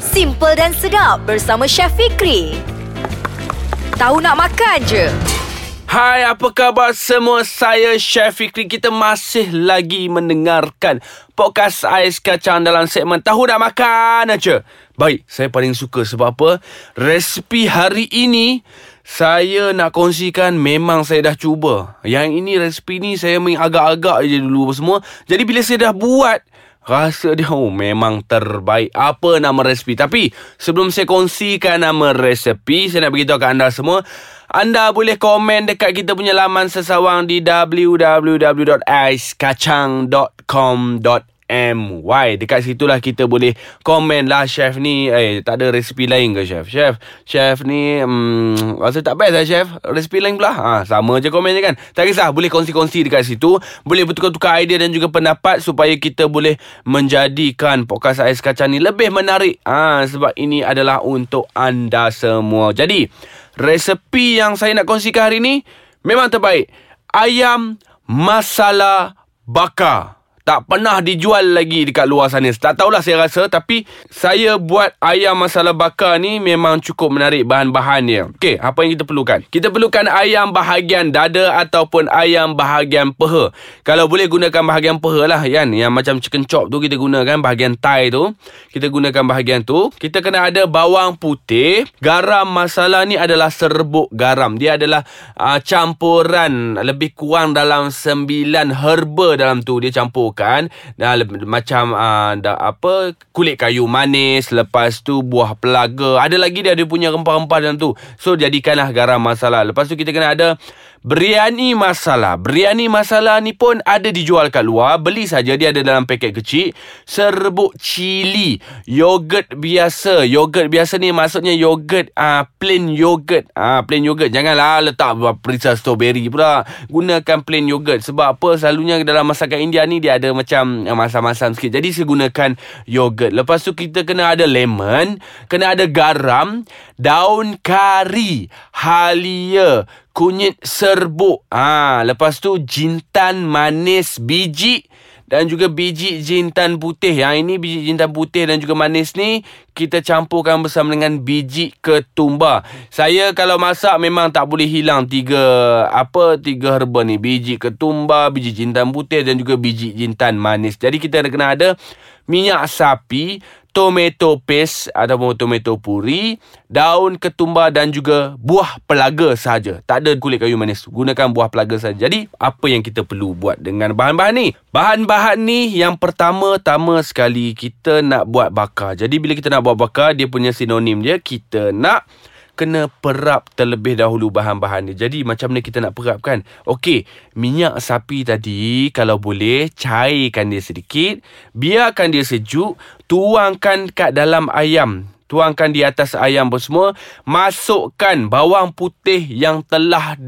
Simple dan sedap bersama Chef Fikri. Tahu nak makan je. Hai, apa khabar semua? Saya Chef Fikri. Kita masih lagi mendengarkan podcast Ais Kacang dalam segmen Tahu Nak Makan aja. Baik, saya paling suka sebab apa? Resipi hari ini saya nak kongsikan memang saya dah cuba. Yang ini resipi ni saya main agak-agak je dulu semua. Jadi bila saya dah buat, Rasa dia oh, memang terbaik. Apa nama resipi? Tapi sebelum saya kongsikan nama resipi Saya nak beritahu ke anda semua anda boleh komen dekat kita punya laman sesawang di www.aiskacang.com.my MY Dekat situlah kita boleh komen lah Chef ni Eh tak ada resipi lain ke Chef? Chef Chef ni hmm, Rasa tak best lah Chef. Resipi lain pula. Ha, Sama je komen je kan. Tak kisah Boleh kongsi-kongsi dekat situ. Boleh bertukar-tukar idea dan juga pendapat Supaya kita boleh Menjadikan podcast Ais Kacang ni Lebih menarik. Ha, Sebab ini adalah untuk anda semua. Jadi Resepi yang saya nak kongsikan hari ni Memang terbaik. Ayam Masala Bakar tak pernah dijual lagi dekat luar sana. Tak tahulah saya rasa tapi saya buat ayam masala bakar ni memang cukup menarik bahan-bahan dia. Okey, apa yang kita perlukan? Kita perlukan ayam bahagian dada ataupun ayam bahagian peha. Kalau boleh gunakan bahagian peha lah kan. Yang macam chicken chop tu kita gunakan bahagian thigh tu. Kita gunakan bahagian tu. Kita kena ada bawang putih. Garam masala ni adalah serbuk garam. Dia adalah uh, campuran lebih kurang dalam 9 herba dalam tu dia campur makan dah macam uh, apa kulit kayu manis lepas tu buah pelaga. Ada lagi dia ada punya rempah-rempah dalam tu. So jadikanlah garam masala. Lepas tu kita kena ada Biryani masala. Biryani masala ni pun ada dijual kat luar. Beli saja dia ada dalam paket kecil. Serbuk cili. Yogurt biasa. Yogurt biasa ni maksudnya yogurt uh, Plain yogurt. Uh, Plain yogurt. Janganlah letak perisa strawberry pula. Gunakan plain yogurt. Sebab apa? Selalunya dalam masakan India ni Dia ada macam uh, masam-masam sikit. Jadi saya gunakan yogurt. Lepas tu kita kena ada lemon Kena ada garam Daun kari Halia kunyit serbuk. Ha, lepas tu jintan manis biji dan juga biji jintan putih. Yang ini biji jintan putih dan juga manis ni kita campurkan bersama dengan biji ketumbar. Saya kalau masak memang tak boleh hilang tiga apa tiga herba ni. Biji ketumbar, biji jintan putih dan juga biji jintan manis. Jadi kita kena ada minyak sapi, tomato paste ataupun tomato puri, daun ketumbar dan juga buah pelaga saja. Tak ada kulit kayu manis. Gunakan buah pelaga saja. Jadi, apa yang kita perlu buat dengan bahan-bahan ni? Bahan-bahan ni yang pertama-tama sekali kita nak buat bakar. Jadi, bila kita nak buat bakar, dia punya sinonim dia, kita nak kena perap terlebih dahulu bahan-bahan ni. Jadi macam mana kita nak perap kan? Okey, minyak sapi tadi kalau boleh cairkan dia sedikit, biarkan dia sejuk, tuangkan kat dalam ayam. Tuangkan di atas ayam pun semua. Masukkan bawang putih yang telah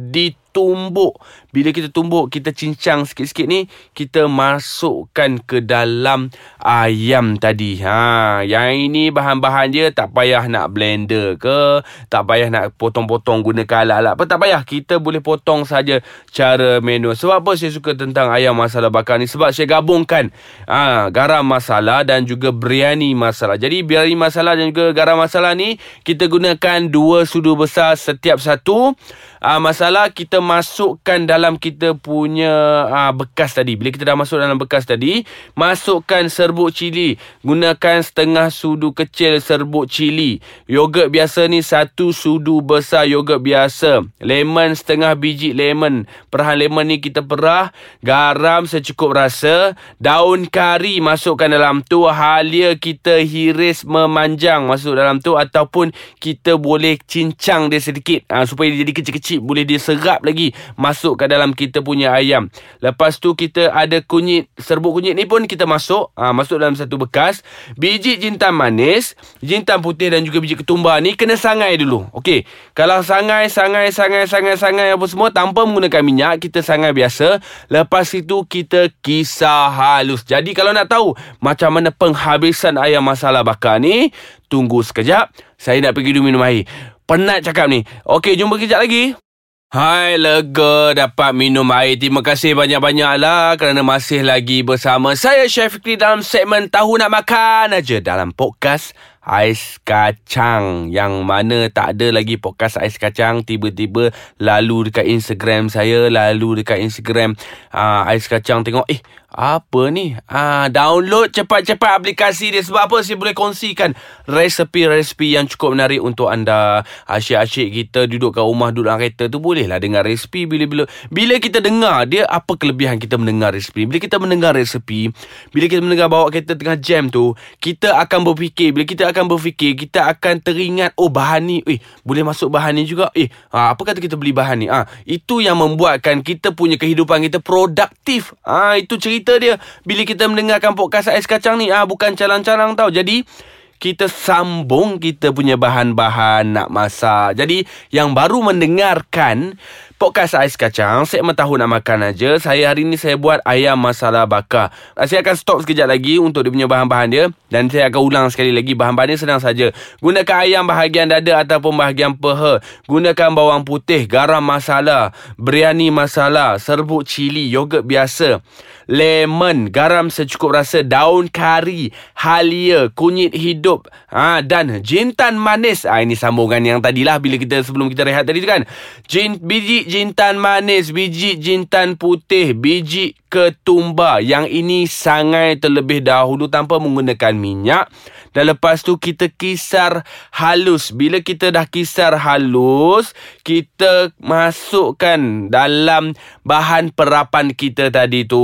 ditumbuk bila kita tumbuk Kita cincang sikit-sikit ni Kita masukkan ke dalam Ayam tadi. Ha, Yang ini bahan-bahan dia Tak payah nak blender ke Tak payah nak potong-potong Gunakan alat-alat apa Tak payah. Kita boleh potong saja Cara menu. Sebab apa saya suka tentang Ayam masala bakar ni? Sebab saya gabungkan ha, Garam masala Dan juga biryani masala. Jadi biryani masala Dan juga garam masala ni Kita gunakan Dua sudu besar Setiap satu. Ha, Masala kita masukkan dalam kita punya ah, bekas tadi. Bila kita dah masuk dalam bekas tadi, masukkan serbuk cili. Gunakan setengah sudu kecil serbuk cili. Yogurt biasa ni satu sudu besar yogurt biasa. Lemon setengah biji lemon. Perahan lemon ni kita perah. Garam secukup rasa. Daun kari masukkan dalam tu. Halia kita hiris memanjang masuk dalam tu. Ataupun kita boleh cincang dia sedikit. Aa, supaya dia jadi kecil-kecil. Boleh dia serap lagi. Masukkan dalam kita punya ayam. Lepas tu kita ada kunyit, serbuk kunyit ni pun kita masuk. Ha, masuk dalam satu bekas. Biji jintan manis, jintan putih dan juga biji ketumbar ni kena sangai dulu. Okey. Kalau sangai, sangai, sangai, sangai, sangai apa semua tanpa menggunakan minyak, kita sangai biasa. Lepas itu kita kisar halus. Jadi kalau nak tahu macam mana penghabisan ayam masala bakar ni, tunggu sekejap. Saya nak pergi dulu minum air. Penat cakap ni. Okey, jumpa kejap lagi. Hai, lega dapat minum air. Terima kasih banyak-banyak lah kerana masih lagi bersama saya, Chef Fikri dalam segmen Tahu Nak Makan aja dalam podcast ais kacang yang mana tak ada lagi podcast ais kacang tiba-tiba lalu dekat Instagram saya lalu dekat Instagram uh, ais kacang tengok eh apa ni? Ah, download cepat-cepat aplikasi dia. Sebab apa? Saya boleh kongsikan resepi-resepi yang cukup menarik untuk anda. Asyik-asyik kita duduk kat rumah, duduk dalam kereta tu bolehlah dengar resepi. Bila-bila bila kita dengar, dia apa kelebihan kita mendengar resepi? Bila kita mendengar resepi, bila kita mendengar bawa kereta tengah jam tu, kita akan berfikir. Bila kita akan berfikir, kita akan teringat, oh bahan ni, eh, boleh masuk bahan ni juga. Eh, ah, apa kata kita beli bahan ni? Ah, itu yang membuatkan kita punya kehidupan kita produktif. Ah, itu cerita cerita dia bila kita mendengarkan podcast ais kacang ni ah bukan calang-calang tau. Jadi kita sambung kita punya bahan-bahan nak masak. Jadi yang baru mendengarkan podcast ais kacang Segmen tahu nak makan aja Saya hari ni saya buat ayam masala bakar. Saya akan stop sekejap lagi Untuk dia punya bahan-bahan dia. Dan saya akan ulang sekali lagi Bahan-bahan dia senang saja. Gunakan ayam bahagian dada Ataupun bahagian peha. Gunakan bawang putih Garam masala Biryani masala Serbuk cili Yogurt biasa Lemon Garam secukup rasa Daun kari Halia Kunyit hidup ha, Dan jintan manis. Ha, Ini sambungan yang tadilah Bila kita sebelum kita rehat tadi tu kan. Jin, Biji jintan manis, biji jintan putih, biji ketumbar. Yang ini sangai terlebih dahulu tanpa menggunakan minyak. Dan lepas tu kita kisar halus. Bila kita dah kisar halus, kita masukkan dalam bahan perapan kita tadi tu.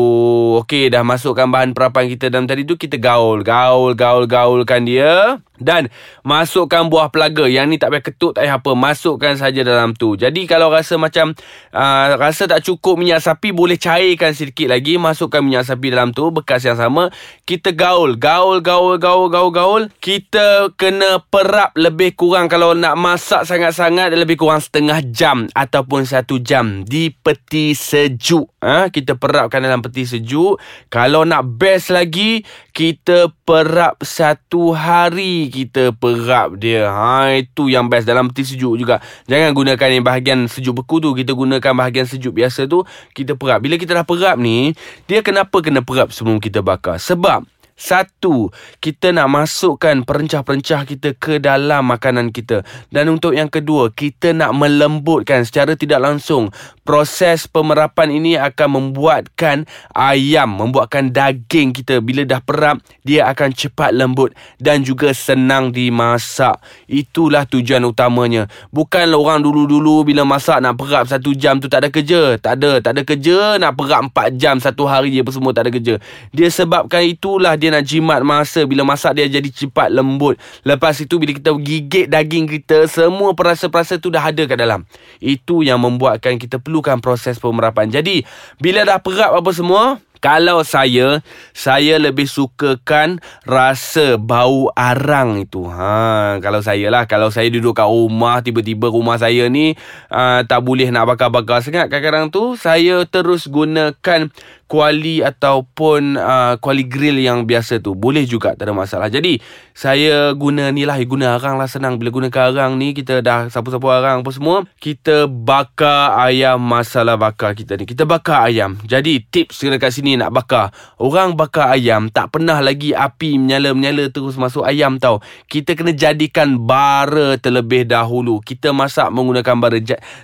Okey, dah masukkan bahan perapan kita dalam tadi tu, kita gaul, gaul, gaul, gaulkan dia. Dan masukkan buah pelaga Yang ni tak payah ketuk tak payah apa Masukkan saja dalam tu Jadi kalau rasa macam uh, Rasa tak cukup minyak sapi Boleh cairkan sedikit lagi Masukkan minyak sapi dalam tu Bekas yang sama Kita gaul Gaul, gaul, gaul, gaul, gaul Kita kena perap lebih kurang Kalau nak masak sangat-sangat Lebih kurang setengah jam Ataupun satu jam Di peti sejuk ha? Kita perapkan dalam peti sejuk Kalau nak best lagi Kita perap satu hari kita perap dia. Ha itu yang best dalam peti sejuk juga. Jangan gunakan yang bahagian sejuk beku tu. Kita gunakan bahagian sejuk biasa tu. Kita perap. Bila kita dah perap ni, dia kenapa kena perap sebelum kita bakar? Sebab satu, kita nak masukkan perencah-perencah kita ke dalam makanan kita. Dan untuk yang kedua, kita nak melembutkan secara tidak langsung. Proses pemerapan ini akan membuatkan ayam, membuatkan daging kita bila dah perap, dia akan cepat lembut dan juga senang dimasak. Itulah tujuan utamanya. Bukan orang dulu-dulu bila masak nak perap satu jam tu tak ada kerja. Tak ada, tak ada kerja nak perap empat jam satu hari je semua tak ada kerja. Dia sebabkan itulah dia dia nak jimat masa. Bila masak dia jadi cepat lembut. Lepas itu bila kita gigit daging kita Semua perasa-perasa tu dah ada kat dalam. Itu yang membuatkan kita perlukan proses pemerapan. Jadi bila dah perap apa semua kalau saya, saya lebih sukakan rasa bau arang itu. Ha, kalau saya lah, kalau saya duduk kat rumah, tiba-tiba rumah saya ni uh, tak boleh nak bakar-bakar sangat. Kadang-kadang tu, saya terus gunakan kuali ataupun uh, kuali grill yang biasa tu. Boleh juga tak ada masalah. Jadi saya guna ni lah. Guna arang lah senang. Bila gunakan arang ni kita dah sapu-sapu arang apa semua kita bakar ayam masala bakar kita ni. Kita bakar ayam. Jadi tips dekat sini nak bakar. Orang bakar ayam tak pernah lagi api menyala-menyala terus masuk ayam tau. Kita kena jadikan bara terlebih dahulu. Kita masak menggunakan bara.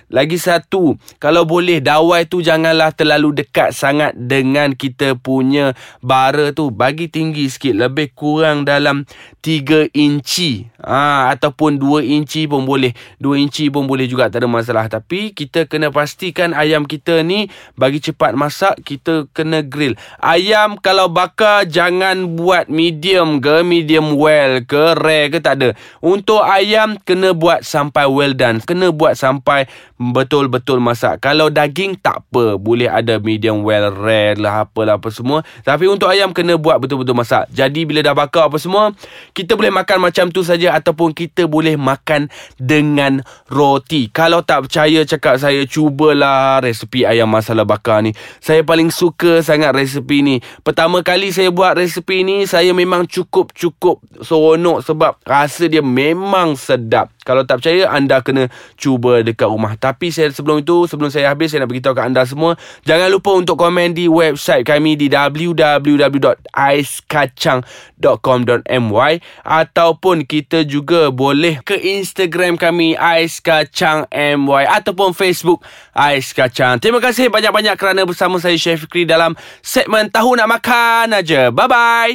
Lagi satu kalau boleh dawai tu janganlah terlalu dekat sangat dengan kita punya bara tu. Bagi tinggi sikit lebih kurang dalam 3 inci. Ha, ataupun 2 inci pun boleh. 2 inci pun boleh juga tak ada masalah. Tapi kita kena pastikan ayam kita ni bagi cepat masak kita kena grill. Ayam kalau bakar jangan buat medium ke medium well ke rare ke tak ada. Untuk ayam kena buat sampai well done. Kena buat sampai betul-betul masak. Kalau daging tak apa. Boleh ada medium well rare lah apalah apa semua. Tapi untuk ayam kena buat betul-betul masak. Jadi bila dah bakar apa semua kita boleh makan macam tu saja ataupun kita boleh makan dengan roti. Kalau tak percaya cakap saya cubalah resepi ayam masala bakar ni. Saya paling suka sangat resepi ni. Pertama kali saya buat resepi ni saya memang cukup-cukup seronok sebab rasa dia memang sedap Kalau tak percaya anda kena cuba dekat rumah. Tapi saya sebelum itu sebelum saya habis saya nak beritahu kat anda semua jangan lupa untuk komen di website kami di www.aiskacang.com.my ataupun kita juga boleh ke Instagram kami Ais Kacang MY ataupun Facebook Ais Kacang. Terima kasih banyak-banyak kerana bersama saya Chef Fikri dalam segmen Tahu Nak Makan aja. Bye bye.